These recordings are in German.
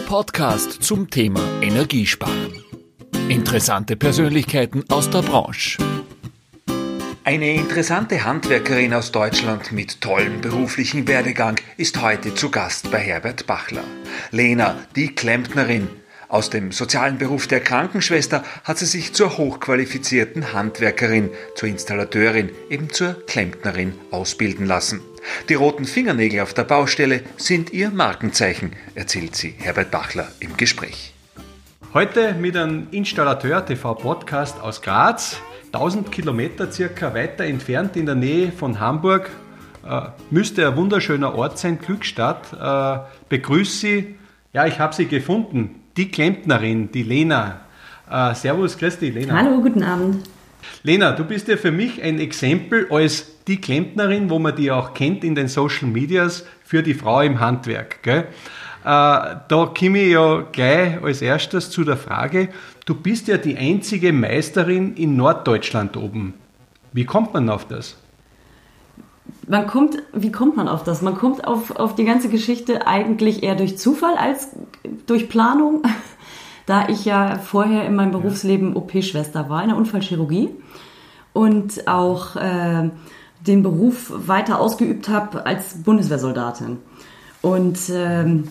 Ihr Podcast zum Thema Energiesparen. Interessante Persönlichkeiten aus der Branche. Eine interessante Handwerkerin aus Deutschland mit tollem beruflichen Werdegang ist heute zu Gast bei Herbert Bachler. Lena, die Klempnerin, aus dem sozialen Beruf der Krankenschwester hat sie sich zur hochqualifizierten Handwerkerin, zur Installateurin, eben zur Klempnerin ausbilden lassen. Die roten Fingernägel auf der Baustelle sind ihr Markenzeichen, erzählt sie Herbert Bachler im Gespräch. Heute mit einem Installateur TV Podcast aus Graz, 1000 Kilometer circa weiter entfernt in der Nähe von Hamburg. Äh, müsste ein wunderschöner Ort sein, Glückstadt. Äh, begrüße Sie. Ja, ich habe sie gefunden die Klempnerin, die Lena. Äh, servus, Christi, Lena. Hallo, guten Abend. Lena, du bist ja für mich ein Exempel als die Klempnerin, wo man die auch kennt in den Social Medias, für die Frau im Handwerk. Gell? Äh, da komme ich ja gleich als erstes zu der Frage, du bist ja die einzige Meisterin in Norddeutschland oben. Wie kommt man auf das? man kommt, wie kommt man auf das? Man kommt auf, auf die ganze Geschichte eigentlich eher durch Zufall als durch Planung, da ich ja vorher in meinem Berufsleben OP-Schwester war in der Unfallchirurgie und auch äh, den Beruf weiter ausgeübt habe als Bundeswehrsoldatin. Und ähm,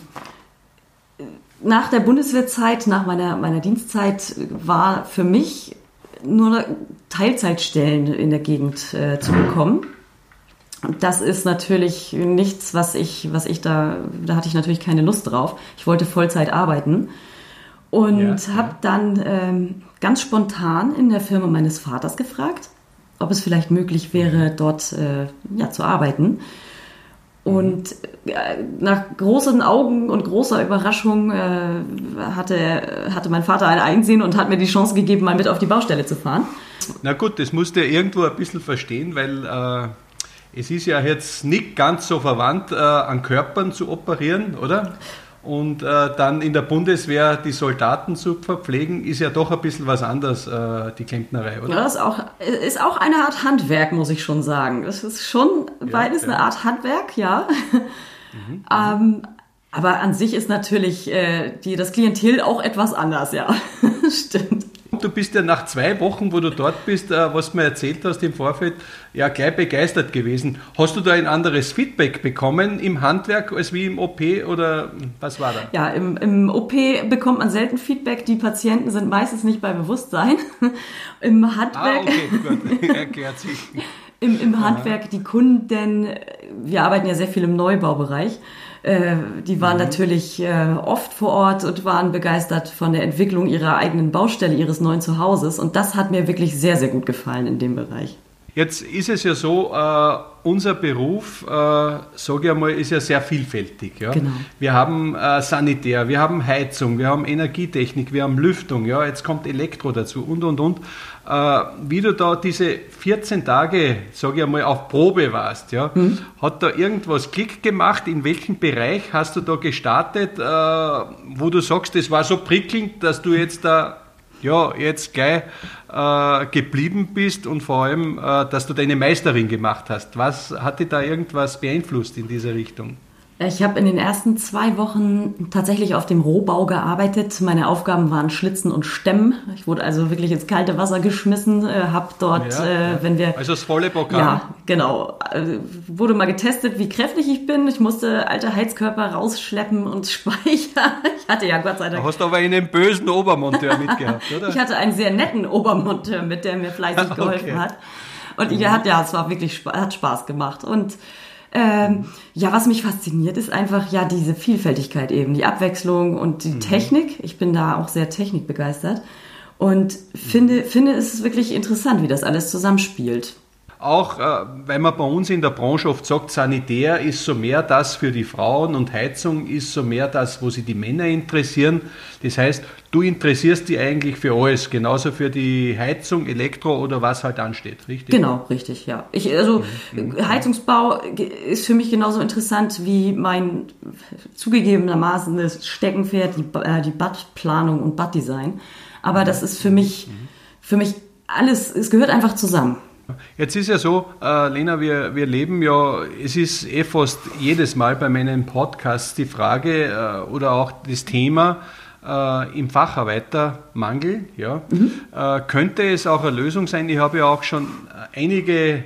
nach der Bundeswehrzeit, nach meiner, meiner Dienstzeit, war für mich nur Teilzeitstellen in der Gegend äh, zu bekommen das ist natürlich nichts, was ich, was ich da, da hatte ich natürlich keine Lust drauf. Ich wollte Vollzeit arbeiten und ja, habe ja. dann ähm, ganz spontan in der Firma meines Vaters gefragt, ob es vielleicht möglich wäre, dort äh, ja, zu arbeiten. Und äh, nach großen Augen und großer Überraschung äh, hatte, hatte mein Vater ein Einsehen und hat mir die Chance gegeben, mal mit auf die Baustelle zu fahren. Na gut, das musste er irgendwo ein bisschen verstehen, weil äh, es ist ja jetzt nicht ganz so verwandt, äh, an Körpern zu operieren, oder? Und äh, dann in der Bundeswehr die Soldaten zu verpflegen, ist ja doch ein bisschen was anderes, äh, die Klempnerei, oder? Ja, das ist auch, ist auch eine Art Handwerk, muss ich schon sagen. Das ist schon ja, beides ja. eine Art Handwerk, ja. Mhm, ähm, aber an sich ist natürlich äh, die, das Klientel auch etwas anders, ja. Stimmt du bist ja nach zwei Wochen, wo du dort bist, äh, was du mir erzählt hast im Vorfeld, ja gleich begeistert gewesen. Hast du da ein anderes Feedback bekommen im Handwerk als wie im OP oder was war da? Ja, im, im OP bekommt man selten Feedback. Die Patienten sind meistens nicht bei Bewusstsein. Im Handwerk. Ah, okay, gut. Erklärt sich. Im, Im Handwerk, die Kunden, wir arbeiten ja sehr viel im Neubaubereich. Äh, die waren mhm. natürlich äh, oft vor Ort und waren begeistert von der Entwicklung ihrer eigenen Baustelle, ihres neuen Zuhauses. Und das hat mir wirklich sehr, sehr gut gefallen in dem Bereich. Jetzt ist es ja so, äh, unser Beruf, äh, sage ich einmal, ist ja sehr vielfältig. Ja? Genau. Wir haben äh, Sanitär, wir haben Heizung, wir haben Energietechnik, wir haben Lüftung, ja? jetzt kommt Elektro dazu und, und, und. Äh, wie du da diese 14 Tage, sage ich einmal, auf Probe warst, ja? Mhm. hat da irgendwas Klick gemacht? In welchem Bereich hast du da gestartet, äh, wo du sagst, das war so prickelnd, dass du jetzt da ja, jetzt gleich äh, geblieben bist und vor allem, äh, dass du deine Meisterin gemacht hast. Was hat dich da irgendwas beeinflusst in dieser Richtung? Ich habe in den ersten zwei Wochen tatsächlich auf dem Rohbau gearbeitet. Meine Aufgaben waren Schlitzen und Stemmen. Ich wurde also wirklich ins kalte Wasser geschmissen, äh, habe dort, ja, äh, wenn wir... Also das volle Programm. Ja, genau. Äh, wurde mal getestet, wie kräftig ich bin. Ich musste alte Heizkörper rausschleppen und speichern. Ich hatte ja Gott sei Dank... Du hast aber einen bösen Obermonteur mitgehabt, oder? ich hatte einen sehr netten Obermonteur mit, der mir fleißig geholfen okay. hat. Und mhm. hat ja, es war wirklich, hat Spaß gemacht. Und ähm, ja, was mich fasziniert, ist einfach ja diese Vielfältigkeit eben, die Abwechslung und die mhm. Technik. Ich bin da auch sehr technikbegeistert und finde, finde es wirklich interessant, wie das alles zusammenspielt. Auch äh, weil man bei uns in der Branche oft sagt, Sanitär ist so mehr das für die Frauen und Heizung ist so mehr das, wo sich die Männer interessieren. Das heißt, du interessierst dich eigentlich für alles, genauso für die Heizung, Elektro oder was halt ansteht, richtig? Genau, richtig, ja. Ich, also mhm. mhm. Heizungsbau ist für mich genauso interessant wie mein zugegebenermaßen Steckenpferd, die, äh, die Badplanung und Baddesign. Aber mhm. das ist für mich, mhm. für mich alles, es gehört einfach zusammen. Jetzt ist ja so, äh, Lena, wir, wir leben ja, es ist eh fast jedes Mal bei meinen Podcasts die Frage äh, oder auch das Thema äh, im Facharbeitermangel. Ja. Mhm. Äh, könnte es auch eine Lösung sein? Ich habe ja auch schon einige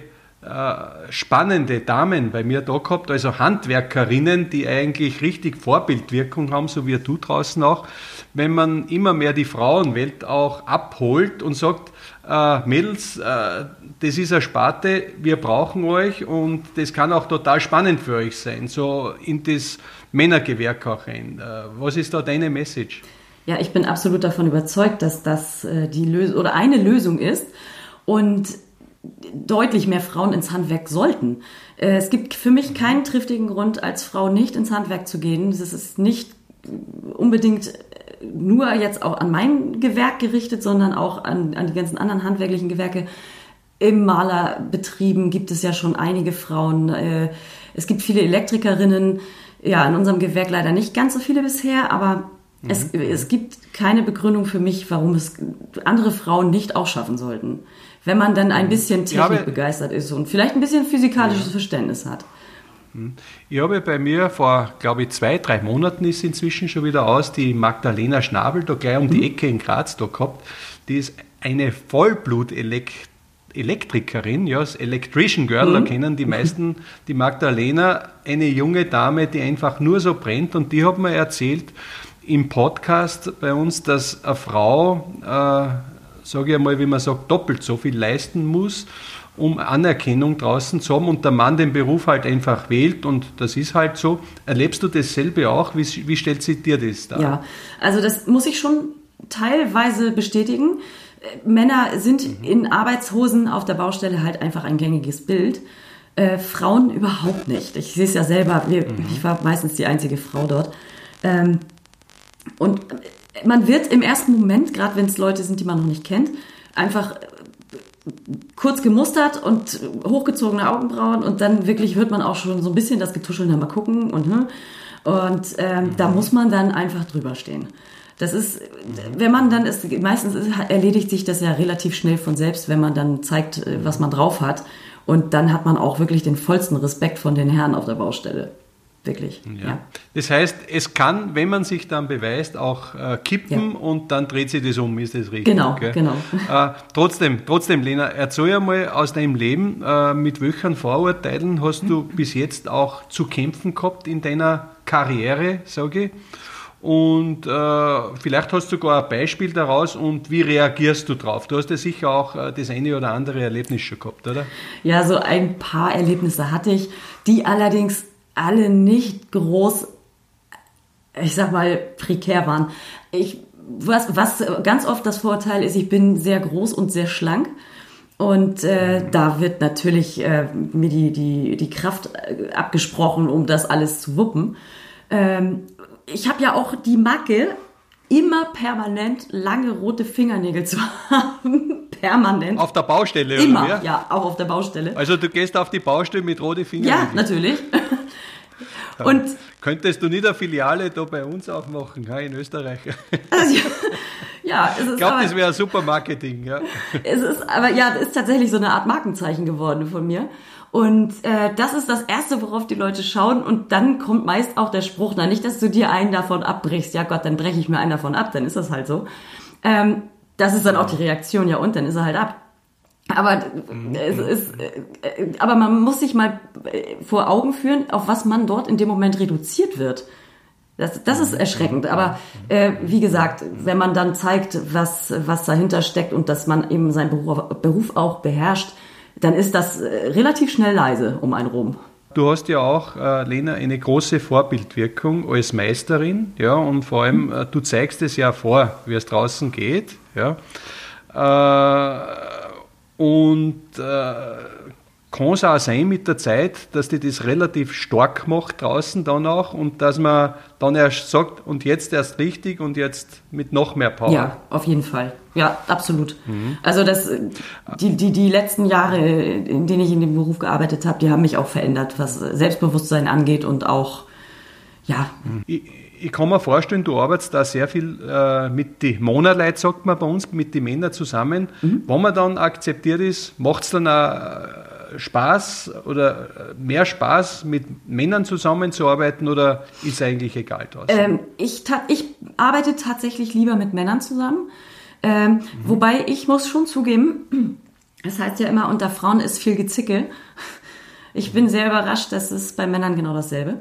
spannende Damen bei mir da gehabt, also Handwerkerinnen, die eigentlich richtig Vorbildwirkung haben, so wie du draußen auch, wenn man immer mehr die Frauenwelt auch abholt und sagt, äh, Mädels, äh, das ist eine Sparte, wir brauchen euch und das kann auch total spannend für euch sein, so in das Männergewerk auch rein. Äh, was ist da deine Message? Ja, ich bin absolut davon überzeugt, dass das äh, die Lösung oder eine Lösung ist. Und deutlich mehr Frauen ins Handwerk sollten. Äh, es gibt für mich keinen triftigen Grund, als Frau nicht ins Handwerk zu gehen. Das ist nicht unbedingt nur jetzt auch an mein Gewerk gerichtet, sondern auch an, an die ganzen anderen handwerklichen Gewerke. Im Malerbetrieben gibt es ja schon einige Frauen. Äh, es gibt viele Elektrikerinnen. Ja, in unserem Gewerk leider nicht ganz so viele bisher, aber mhm. es, es gibt keine Begründung für mich, warum es andere Frauen nicht auch schaffen sollten wenn man dann ein bisschen technikbegeistert ist und vielleicht ein bisschen physikalisches ja. Verständnis hat. Hm. Ich habe bei mir vor, glaube ich, zwei, drei Monaten ist inzwischen schon wieder aus, die Magdalena Schnabel, da gleich um die mhm. Ecke in Graz da gehabt. Die ist eine Vollblut-Elektrikerin, ja, das Electrician Girl, mhm. da kennen die meisten die Magdalena, eine junge Dame, die einfach nur so brennt und die hat mir erzählt im Podcast bei uns, dass eine Frau äh, sage ich einmal, wie man sagt, doppelt so viel leisten muss, um Anerkennung draußen zu haben und der Mann den Beruf halt einfach wählt und das ist halt so. Erlebst du dasselbe auch? Wie, wie stellt sich dir das dar? Ja, also das muss ich schon teilweise bestätigen. Männer sind mhm. in Arbeitshosen auf der Baustelle halt einfach ein gängiges Bild. Äh, Frauen überhaupt nicht. Ich sehe es ja selber, mhm. ich war meistens die einzige Frau dort. Ähm, und man wird im ersten Moment, gerade wenn es Leute sind, die man noch nicht kennt, einfach kurz gemustert und hochgezogene Augenbrauen und dann wirklich hört man auch schon so ein bisschen das Getuscheln, mal gucken und hm. und ähm, da muss man dann einfach drüber stehen. Das ist, wenn man dann ist, meistens ist, erledigt sich das ja relativ schnell von selbst, wenn man dann zeigt, äh, was man drauf hat. Und dann hat man auch wirklich den vollsten Respekt von den Herren auf der Baustelle. Wirklich. Ja. ja. Das heißt, es kann, wenn man sich dann beweist, auch äh, kippen ja. und dann dreht sich das um, ist das richtig? Genau, gell? genau. Äh, trotzdem, trotzdem, Lena, erzähl einmal aus deinem Leben, äh, mit welchen Vorurteilen hast du bis jetzt auch zu kämpfen gehabt in deiner Karriere, sage ich? Und äh, vielleicht hast du sogar ein Beispiel daraus und wie reagierst du drauf? Du hast ja sicher auch äh, das eine oder andere Erlebnis schon gehabt, oder? Ja, so ein paar Erlebnisse hatte ich, die allerdings alle nicht groß, ich sag mal, prekär waren. Ich, was, was ganz oft das Vorteil ist, ich bin sehr groß und sehr schlank. Und äh, da wird natürlich äh, mir die, die, die Kraft äh, abgesprochen, um das alles zu wuppen. Ähm, ich habe ja auch die Macke, immer permanent lange rote Fingernägel zu haben. permanent. Auf der Baustelle, immer, oder? Ja, auch auf der Baustelle. Also du gehst auf die Baustelle mit roten Fingernägeln? Ja, natürlich. Und Könntest du nicht eine Filiale da bei uns aufmachen, in Österreich? Also, ja, es ist ich glaube, das wäre ein super Marketing. Ja. Es ist, aber ja, es ist tatsächlich so eine Art Markenzeichen geworden von mir. Und äh, das ist das Erste, worauf die Leute schauen. Und dann kommt meist auch der Spruch, na nicht, dass du dir einen davon abbrichst. Ja Gott, dann breche ich mir einen davon ab, dann ist das halt so. Ähm, das ist dann auch die Reaktion, ja und, dann ist er halt ab. Aber mhm. es ist, äh, aber man muss sich mal äh, vor Augen führen, auf was man dort in dem Moment reduziert wird. Das, das ist mhm. erschreckend. Aber äh, wie gesagt, wenn man dann zeigt, was, was dahinter steckt und dass man eben seinen Beruf, Beruf auch beherrscht, dann ist das äh, relativ schnell leise um einen rum. Du hast ja auch, äh, Lena, eine große Vorbildwirkung als Meisterin, ja, und vor allem, äh, du zeigst es ja vor, wie es draußen geht, ja. Äh, und äh, kann es auch sein mit der Zeit, dass die das relativ stark macht draußen dann auch und dass man dann erst sagt, und jetzt erst richtig und jetzt mit noch mehr Power. Ja, auf jeden Fall. Ja, absolut. Mhm. Also das, die, die, die letzten Jahre, in denen ich in dem Beruf gearbeitet habe, die haben mich auch verändert, was Selbstbewusstsein angeht und auch, ja. Ich, ich kann mir vorstellen, du arbeitest da sehr viel äh, mit den Monatleuten, sagt man bei uns, mit den Männern zusammen. Mhm. Wenn man dann akzeptiert ist, macht es dann auch Spaß oder mehr Spaß, mit Männern zusammenzuarbeiten oder ist eigentlich egal? Ähm, ich, ich arbeite tatsächlich lieber mit Männern zusammen. Ähm, mhm. Wobei ich muss schon zugeben, das heißt ja immer, unter Frauen ist viel Gezicke. Ich bin sehr überrascht, dass es bei Männern genau dasselbe.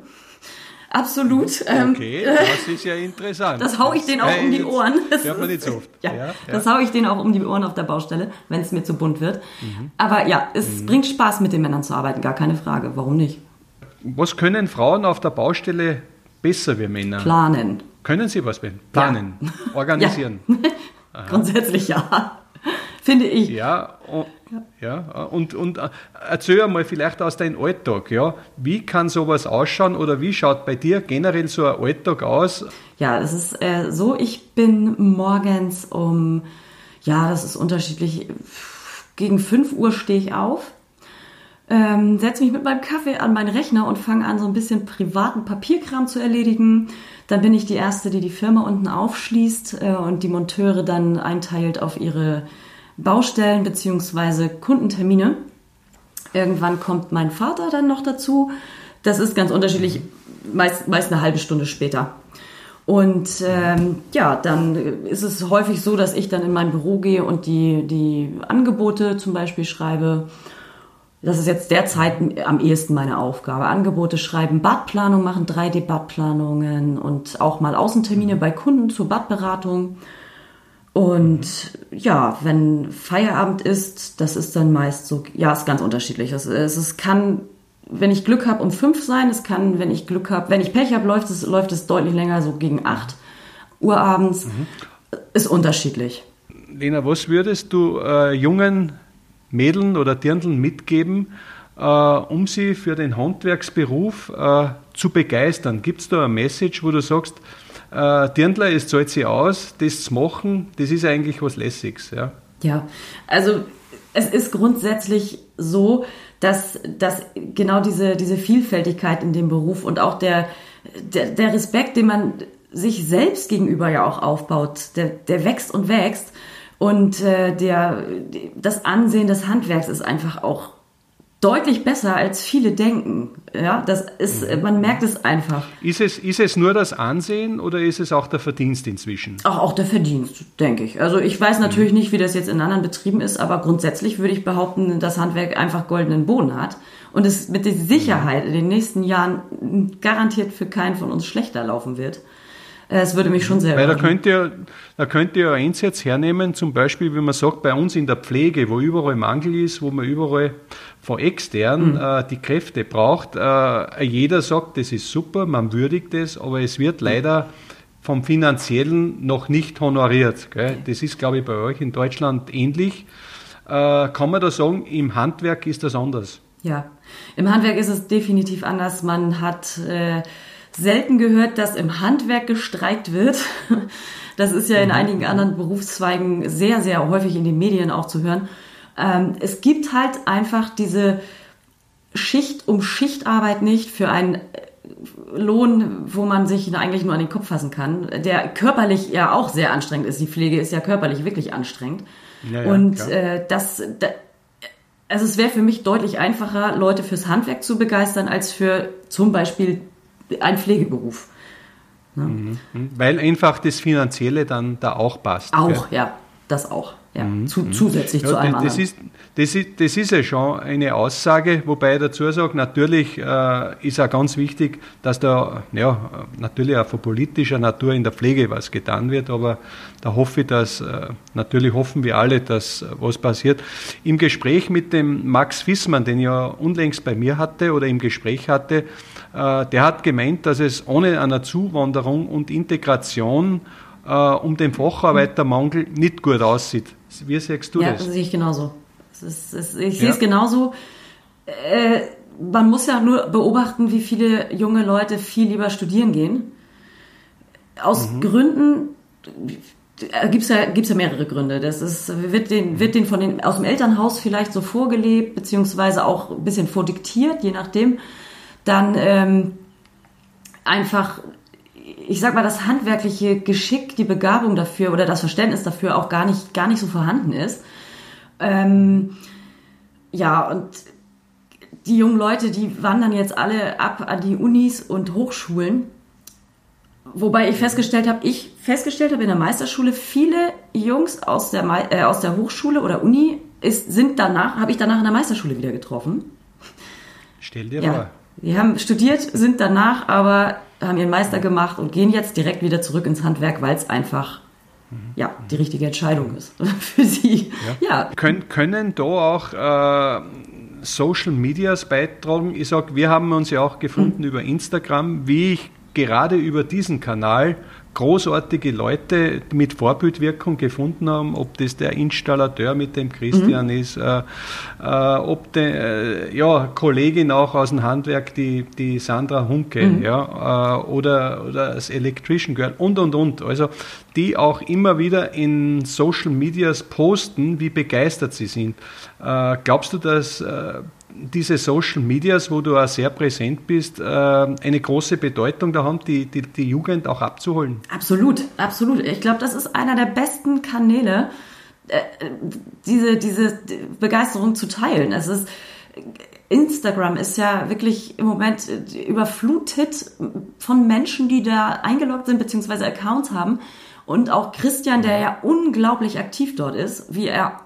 Absolut. Ähm, okay, das ist ja interessant. Das hau ich denen auch um die Ohren. Das hört man nicht so oft. Ja, ja, das hau ich denen auch um die Ohren auf der Baustelle, wenn es mir zu bunt wird. Mhm. Aber ja, es mhm. bringt Spaß, mit den Männern zu arbeiten, gar keine Frage. Warum nicht? Was können Frauen auf der Baustelle besser wie Männer? Planen. Können sie was planen? Ja. Organisieren? Grundsätzlich ja finde ich. Ja, und, ja. und, und äh, erzähl einmal vielleicht aus deinem Alltag, ja. Wie kann sowas ausschauen oder wie schaut bei dir generell so ein Alltag aus? Ja, es ist äh, so, ich bin morgens um, ja, das ist unterschiedlich, gegen 5 Uhr stehe ich auf. Ähm, setze mich mit meinem Kaffee an meinen Rechner und fange an, so ein bisschen privaten Papierkram zu erledigen. Dann bin ich die Erste, die die Firma unten aufschließt äh, und die Monteure dann einteilt auf ihre Baustellen bzw. Kundentermine. Irgendwann kommt mein Vater dann noch dazu. Das ist ganz unterschiedlich, meist, meist eine halbe Stunde später. Und ähm, ja, dann ist es häufig so, dass ich dann in mein Büro gehe und die, die Angebote zum Beispiel schreibe. Das ist jetzt derzeit am ehesten meine Aufgabe. Angebote schreiben, Badplanung machen, 3D-Badplanungen und auch mal Außentermine bei Kunden zur Badberatung. Und ja, wenn Feierabend ist, das ist dann meist so, ja, ist ganz unterschiedlich. Es, es, es kann, wenn ich Glück habe, um fünf sein. Es kann, wenn ich Glück habe, wenn ich Pech habe, läuft es, läuft es deutlich länger, so gegen acht Uhr abends. Mhm. Ist unterschiedlich. Lena, was würdest du äh, jungen Mädeln oder Dirndln mitgeben, äh, um sie für den Handwerksberuf äh, zu begeistern? Gibt es da eine Message, wo du sagst, äh, Dirndler, es zahlt sich aus, das zu machen, das ist eigentlich was Lässiges. Ja, ja also es ist grundsätzlich so, dass, dass genau diese, diese Vielfältigkeit in dem Beruf und auch der, der, der Respekt, den man sich selbst gegenüber ja auch aufbaut, der, der wächst und wächst. Und äh, der, das Ansehen des Handwerks ist einfach auch deutlich besser, als viele denken. Ja, das ist, mhm. man merkt es einfach. Ist es, ist es nur das Ansehen oder ist es auch der Verdienst inzwischen? Auch, auch der Verdienst, denke ich. Also ich weiß natürlich mhm. nicht, wie das jetzt in anderen Betrieben ist, aber grundsätzlich würde ich behaupten, dass Handwerk einfach goldenen Boden hat und es mit der Sicherheit in den nächsten Jahren garantiert für keinen von uns schlechter laufen wird. Es würde mich schon sehr Weil da könnt, ihr, da könnt ihr eins jetzt hernehmen, zum Beispiel, wie man sagt, bei uns in der Pflege, wo überall Mangel ist, wo man überall von extern mhm. äh, die Kräfte braucht. Äh, jeder sagt, das ist super, man würdigt es, aber es wird leider vom Finanziellen noch nicht honoriert. Gell? Das ist, glaube ich, bei euch in Deutschland ähnlich. Äh, kann man da sagen, im Handwerk ist das anders? Ja, im Handwerk ist es definitiv anders. Man hat äh, selten gehört, dass im Handwerk gestreikt wird. Das ist ja in mhm. einigen anderen Berufszweigen sehr, sehr häufig in den Medien auch zu hören. Ähm, es gibt halt einfach diese Schicht um Schichtarbeit nicht für einen Lohn, wo man sich eigentlich nur an den Kopf fassen kann, der körperlich ja auch sehr anstrengend ist. Die Pflege ist ja körperlich wirklich anstrengend. Ja, ja, Und äh, das, da, also es wäre für mich deutlich einfacher, Leute fürs Handwerk zu begeistern, als für zum Beispiel ein Pflegeberuf. Ne? Mhm. Weil einfach das Finanzielle dann da auch passt. Auch, gell? ja, das auch. Ja, mhm. zu, zusätzlich ja, zu allem das Ist, das, ist, das ist ja schon eine Aussage, wobei ich dazu sage, natürlich äh, ist auch ganz wichtig, dass da ja, natürlich auch von politischer Natur in der Pflege was getan wird, aber da hoffe ich, dass, äh, natürlich hoffen wir alle, dass äh, was passiert. Im Gespräch mit dem Max Fissmann, den ich ja unlängst bei mir hatte oder im Gespräch hatte, äh, der hat gemeint, dass es ohne einer Zuwanderung und Integration äh, um den Facharbeitermangel nicht gut aussieht. Wie siehst du ja, das? Ja, das sehe ich genauso. Ist, ist, ich sehe es genauso. Äh, man muss ja nur beobachten, wie viele junge Leute viel lieber studieren gehen. Aus mhm. Gründen äh, gibt es ja, gibt's ja mehrere Gründe. Das ist, wird den, wird den von den, aus dem Elternhaus vielleicht so vorgelebt, beziehungsweise auch ein bisschen vordiktiert, je nachdem. Dann ähm, einfach ich sag mal, das handwerkliche Geschick, die Begabung dafür oder das Verständnis dafür auch gar nicht, gar nicht so vorhanden ist. Ähm, ja, und die jungen Leute, die wandern jetzt alle ab an die Unis und Hochschulen. Wobei ich festgestellt habe, ich festgestellt habe in der Meisterschule, viele Jungs aus der, äh, aus der Hochschule oder Uni ist, sind danach, habe ich danach in der Meisterschule wieder getroffen. Stell dir ja. vor. Die haben studiert, sind danach aber, haben ihren Meister gemacht und gehen jetzt direkt wieder zurück ins Handwerk, weil es einfach mhm. ja, die richtige Entscheidung ist für sie. Ja. ja. Können, können da auch äh, Social Medias beitragen? Ich sage, wir haben uns ja auch gefunden mhm. über Instagram, wie ich gerade über diesen Kanal großartige Leute mit Vorbildwirkung gefunden haben, ob das der Installateur mit dem Christian mhm. ist, äh, äh, ob die äh, ja, Kollegin auch aus dem Handwerk, die, die Sandra Hunke, mhm. ja, äh, oder, oder das Electrician Girl und und und. Also die auch immer wieder in Social Medias posten, wie begeistert sie sind. Äh, glaubst du, dass äh, diese Social Medias, wo du auch sehr präsent bist, äh, eine große Bedeutung da haben, die, die, die Jugend auch abzuholen? Absolut, absolut. Ich glaube, das ist einer der besten Kanäle, äh, diese, diese Begeisterung zu teilen. Es ist, Instagram ist ja wirklich im Moment überflutet von Menschen, die da eingeloggt sind, beziehungsweise Accounts haben. Und auch Christian, der ja unglaublich aktiv dort ist, wie er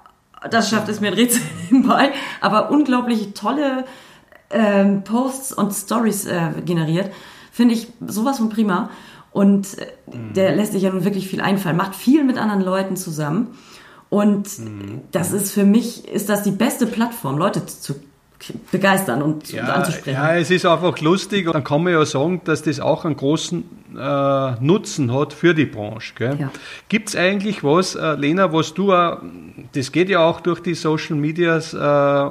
das schafft es mir ein Rätsel nebenbei, aber unglaublich tolle ähm, Posts und Stories äh, generiert. Finde ich sowas von prima. Und äh, mhm. der lässt sich ja nun wirklich viel einfallen, macht viel mit anderen Leuten zusammen. Und mhm. das ist für mich, ist das die beste Plattform, Leute zu begeistern und, ja, anzusprechen. Ja, es ist einfach lustig und dann kann man ja sagen, dass das auch einen großen äh, Nutzen hat für die Branche. Ja. Gibt es eigentlich was, äh, Lena, was du, äh, das geht ja auch durch die Social Medias, äh,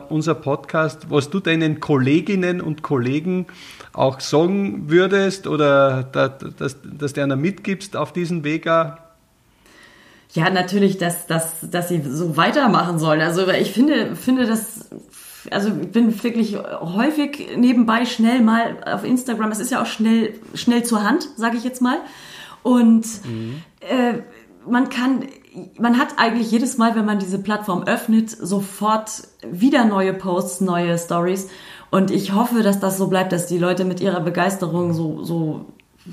unser Podcast, was du deinen Kolleginnen und Kollegen auch sagen würdest oder da, dass, dass du einer mitgibst auf diesen Weg auch? Ja, natürlich, dass, dass, dass sie so weitermachen sollen. Also ich finde, finde das also ich bin wirklich häufig nebenbei schnell mal auf Instagram. Es ist ja auch schnell, schnell zur Hand, sage ich jetzt mal. Und mhm. äh, man kann, man hat eigentlich jedes Mal, wenn man diese Plattform öffnet, sofort wieder neue Posts, neue Stories. Und ich hoffe, dass das so bleibt, dass die Leute mit ihrer Begeisterung so, so,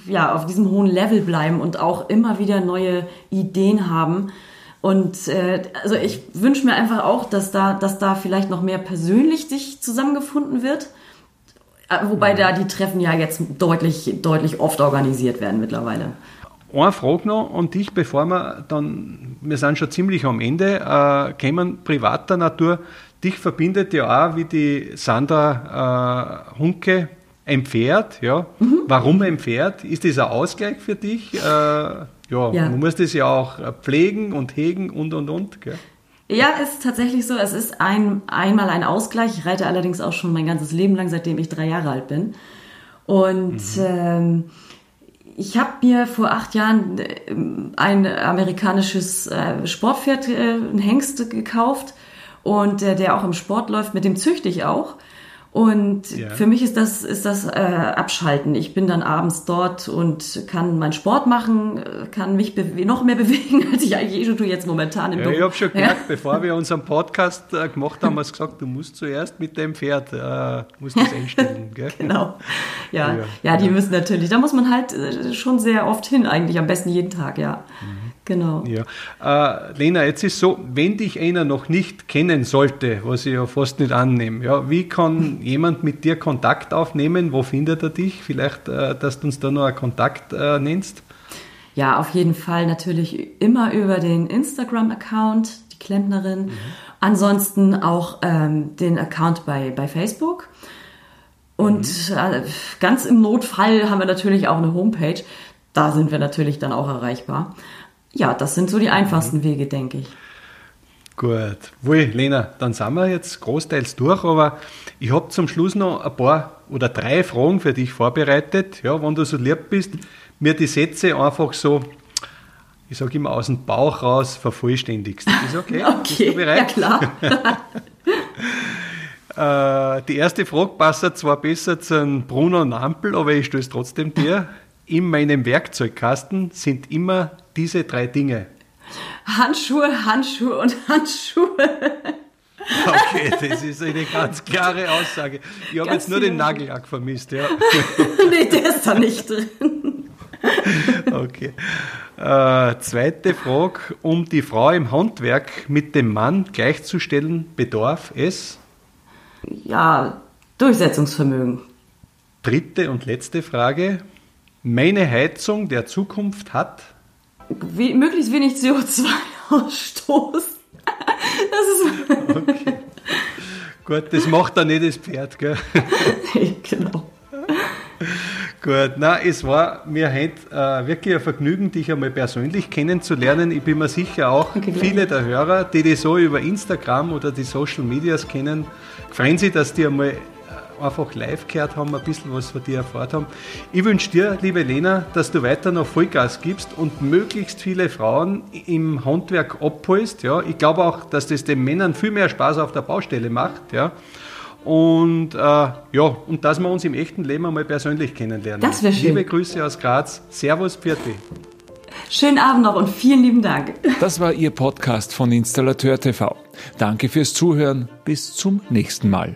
ja, auf diesem hohen Level bleiben und auch immer wieder neue Ideen haben und äh, also ich wünsche mir einfach auch, dass da, dass da vielleicht noch mehr persönlich sich zusammengefunden wird. Äh, wobei da die Treffen ja jetzt deutlich, deutlich oft organisiert werden mittlerweile. Eine Frage noch an dich, bevor wir dann, wir sind schon ziemlich am Ende, äh, kämen privater Natur. Dich verbindet ja auch, wie die Sandra äh, Hunke, ein Pferd. Ja. Mhm. Warum ein Pferd? Ist das ein Ausgleich für dich? Äh, ja, ja, man muss das ja auch äh, pflegen und hegen und und und. Gell? Ja, ist tatsächlich so. Es ist ein, einmal ein Ausgleich. Ich reite allerdings auch schon mein ganzes Leben lang, seitdem ich drei Jahre alt bin. Und mhm. ähm, ich habe mir vor acht Jahren äh, ein amerikanisches äh, Sportpferd, äh, ein Hengst gekauft und äh, der auch im Sport läuft. Mit dem züchte ich auch. Und ja. für mich ist das, ist das äh, Abschalten. Ich bin dann abends dort und kann meinen Sport machen, kann mich noch mehr bewegen, als ich eigentlich eh schon tue jetzt momentan im ja, Ich habe schon gemerkt, ja. bevor wir unseren Podcast äh, gemacht haben, haben wir gesagt, du musst zuerst mit dem Pferd, äh, musst das einstellen. Gell? genau. Ja, ja, ja, die müssen natürlich, da muss man halt äh, schon sehr oft hin, eigentlich am besten jeden Tag, ja. Mhm. Genau. Ja. Äh, Lena, jetzt ist so, wenn dich einer noch nicht kennen sollte, was ich ja fast nicht annehme, ja, wie kann jemand mit dir Kontakt aufnehmen? Wo findet er dich? Vielleicht, äh, dass du uns da noch einen Kontakt äh, nennst? Ja, auf jeden Fall natürlich immer über den Instagram-Account, die Klempnerin. Mhm. Ansonsten auch ähm, den Account bei, bei Facebook. Und mhm. äh, ganz im Notfall haben wir natürlich auch eine Homepage. Da sind wir natürlich dann auch erreichbar ja, das sind so die einfachsten mhm. Wege, denke ich. Gut. Wohl, Lena, dann sind wir jetzt großteils durch, aber ich habe zum Schluss noch ein paar oder drei Fragen für dich vorbereitet. Ja, wenn du so lieb bist, mir die Sätze einfach so, ich sage immer aus dem Bauch raus, vervollständigst. Ist okay? okay, Bist du bereit? ja klar. äh, die erste Frage passt zwar besser zu Bruno Nampel, aber ich stelle es trotzdem dir. in meinem Werkzeugkasten sind immer diese drei Dinge. Handschuhe, Handschuhe und Handschuhe. Okay, das ist eine ganz klare Aussage. Ich habe jetzt nur den Nagellack vermisst, ja. nee, der ist da nicht drin. Okay. Äh, zweite Frage, um die Frau im Handwerk mit dem Mann gleichzustellen, bedarf es? Ja, Durchsetzungsvermögen. Dritte und letzte Frage. Meine Heizung der Zukunft hat? Wie, möglichst wenig CO2-Ausstoß. Das ist. Okay. Gut, das macht dann nicht das Pferd, gell? Nee, genau. Gut, na, es war mir heute äh, wirklich ein Vergnügen, dich einmal persönlich kennenzulernen. Ich bin mir sicher auch, okay, viele der Hörer, die dich so über Instagram oder die Social Medias kennen, freuen sich, dass die einmal einfach live gehört haben, ein bisschen was von dir erfahren haben. Ich wünsche dir, liebe Lena, dass du weiter noch Vollgas gibst und möglichst viele Frauen im Handwerk abholst. Ja. Ich glaube auch, dass das den Männern viel mehr Spaß auf der Baustelle macht. Ja. Und äh, ja, und dass wir uns im echten Leben einmal persönlich kennenlernen. Das wäre schön. Liebe Grüße aus Graz. Servus, Pirti. Schönen Abend noch und vielen lieben Dank. Das war Ihr Podcast von Installateur TV. Danke fürs Zuhören. Bis zum nächsten Mal.